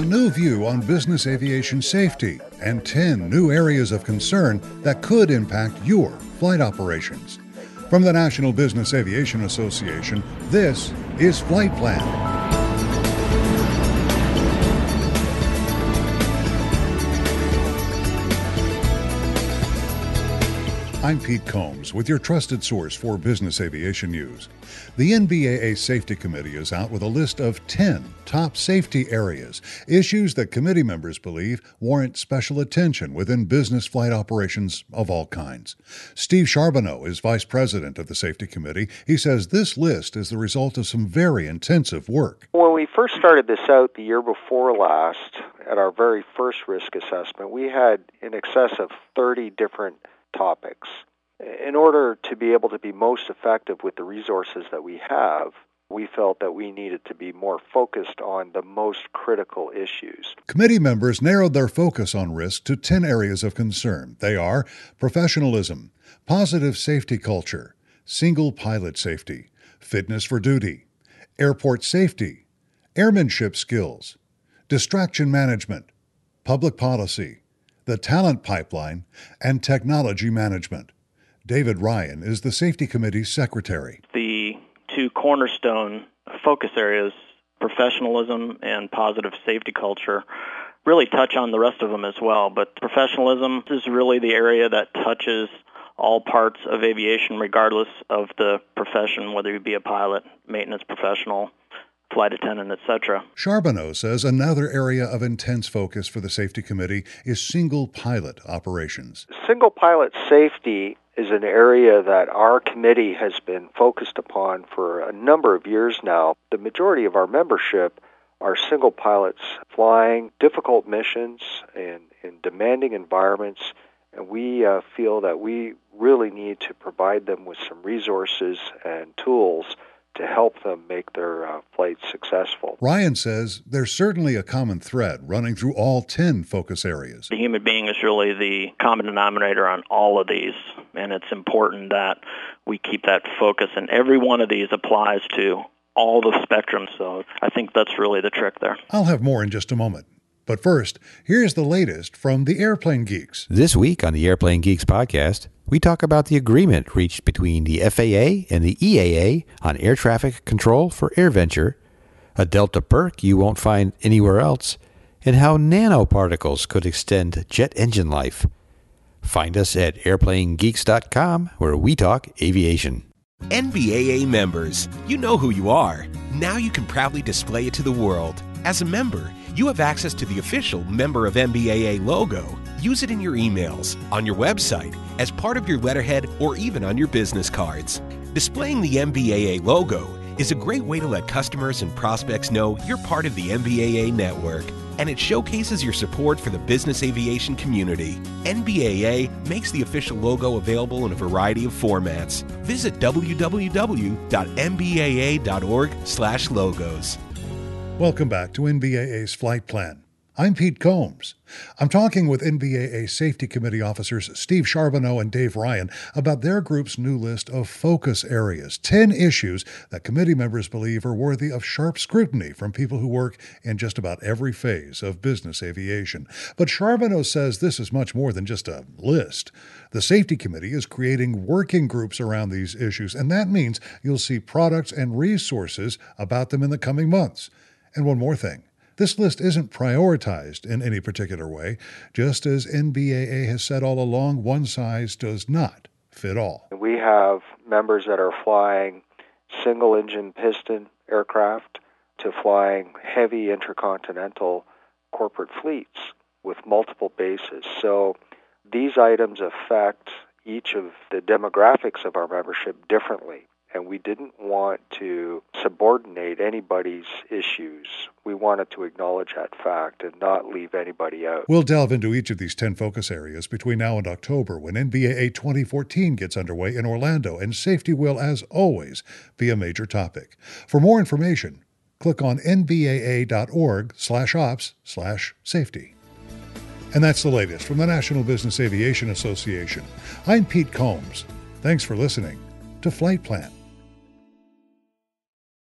a new view on business aviation safety and 10 new areas of concern that could impact your flight operations. From the National Business Aviation Association, this is Flight Plan. I'm Pete Combs with your trusted source for business aviation news. The NBAA Safety Committee is out with a list of 10 top safety areas, issues that committee members believe warrant special attention within business flight operations of all kinds. Steve Charbonneau is vice president of the Safety Committee. He says this list is the result of some very intensive work. When we first started this out the year before last, at our very first risk assessment, we had in excess of 30 different topics. In order to be able to be most effective with the resources that we have, we felt that we needed to be more focused on the most critical issues. Committee members narrowed their focus on risk to 10 areas of concern. They are professionalism, positive safety culture, single pilot safety, fitness for duty, airport safety, airmanship skills, distraction management, public policy, the talent pipeline, and technology management. David Ryan is the Safety Committee's secretary. The two cornerstone focus areas, professionalism and positive safety culture, really touch on the rest of them as well. But professionalism is really the area that touches all parts of aviation, regardless of the profession, whether you be a pilot, maintenance professional, flight attendant, etc. Charbonneau says another area of intense focus for the safety committee is single pilot operations. Single pilot safety is an area that our committee has been focused upon for a number of years now. The majority of our membership are single pilots flying difficult missions and in demanding environments, and we uh, feel that we really need to provide them with some resources and tools to help them make their uh, flights successful. Ryan says there's certainly a common thread running through all 10 focus areas. The human being is really the common denominator on all of these, and it's important that we keep that focus, and every one of these applies to all the spectrum. So I think that's really the trick there. I'll have more in just a moment. But first, here's the latest from the Airplane Geeks. This week on the Airplane Geeks podcast, we talk about the agreement reached between the FAA and the EAA on air traffic control for AirVenture, a Delta perk you won't find anywhere else, and how nanoparticles could extend jet engine life. Find us at airplanegeeks.com where we talk aviation. NBAA members, you know who you are. Now you can proudly display it to the world. As a member, you have access to the official Member of NBAA logo. Use it in your emails, on your website, as part of your letterhead, or even on your business cards. Displaying the NBAA logo is a great way to let customers and prospects know you're part of the NBAA network, and it showcases your support for the business aviation community. NBAA makes the official logo available in a variety of formats. Visit www.nbaa.org/logos. Welcome back to NBAA's Flight Plan. I'm Pete Combs. I'm talking with NBAA Safety Committee officers Steve Charbonneau and Dave Ryan about their group's new list of focus areas 10 issues that committee members believe are worthy of sharp scrutiny from people who work in just about every phase of business aviation. But Charbonneau says this is much more than just a list. The Safety Committee is creating working groups around these issues, and that means you'll see products and resources about them in the coming months. And one more thing. This list isn't prioritized in any particular way. Just as NBAA has said all along, one size does not fit all. We have members that are flying single engine piston aircraft to flying heavy intercontinental corporate fleets with multiple bases. So these items affect each of the demographics of our membership differently and we didn't want to subordinate anybody's issues. We wanted to acknowledge that fact and not leave anybody out. We'll delve into each of these 10 focus areas between now and October when NBAA 2014 gets underway in Orlando, and safety will, as always, be a major topic. For more information, click on nbaa.org slash ops slash safety. And that's the latest from the National Business Aviation Association. I'm Pete Combs. Thanks for listening to Flight Plan.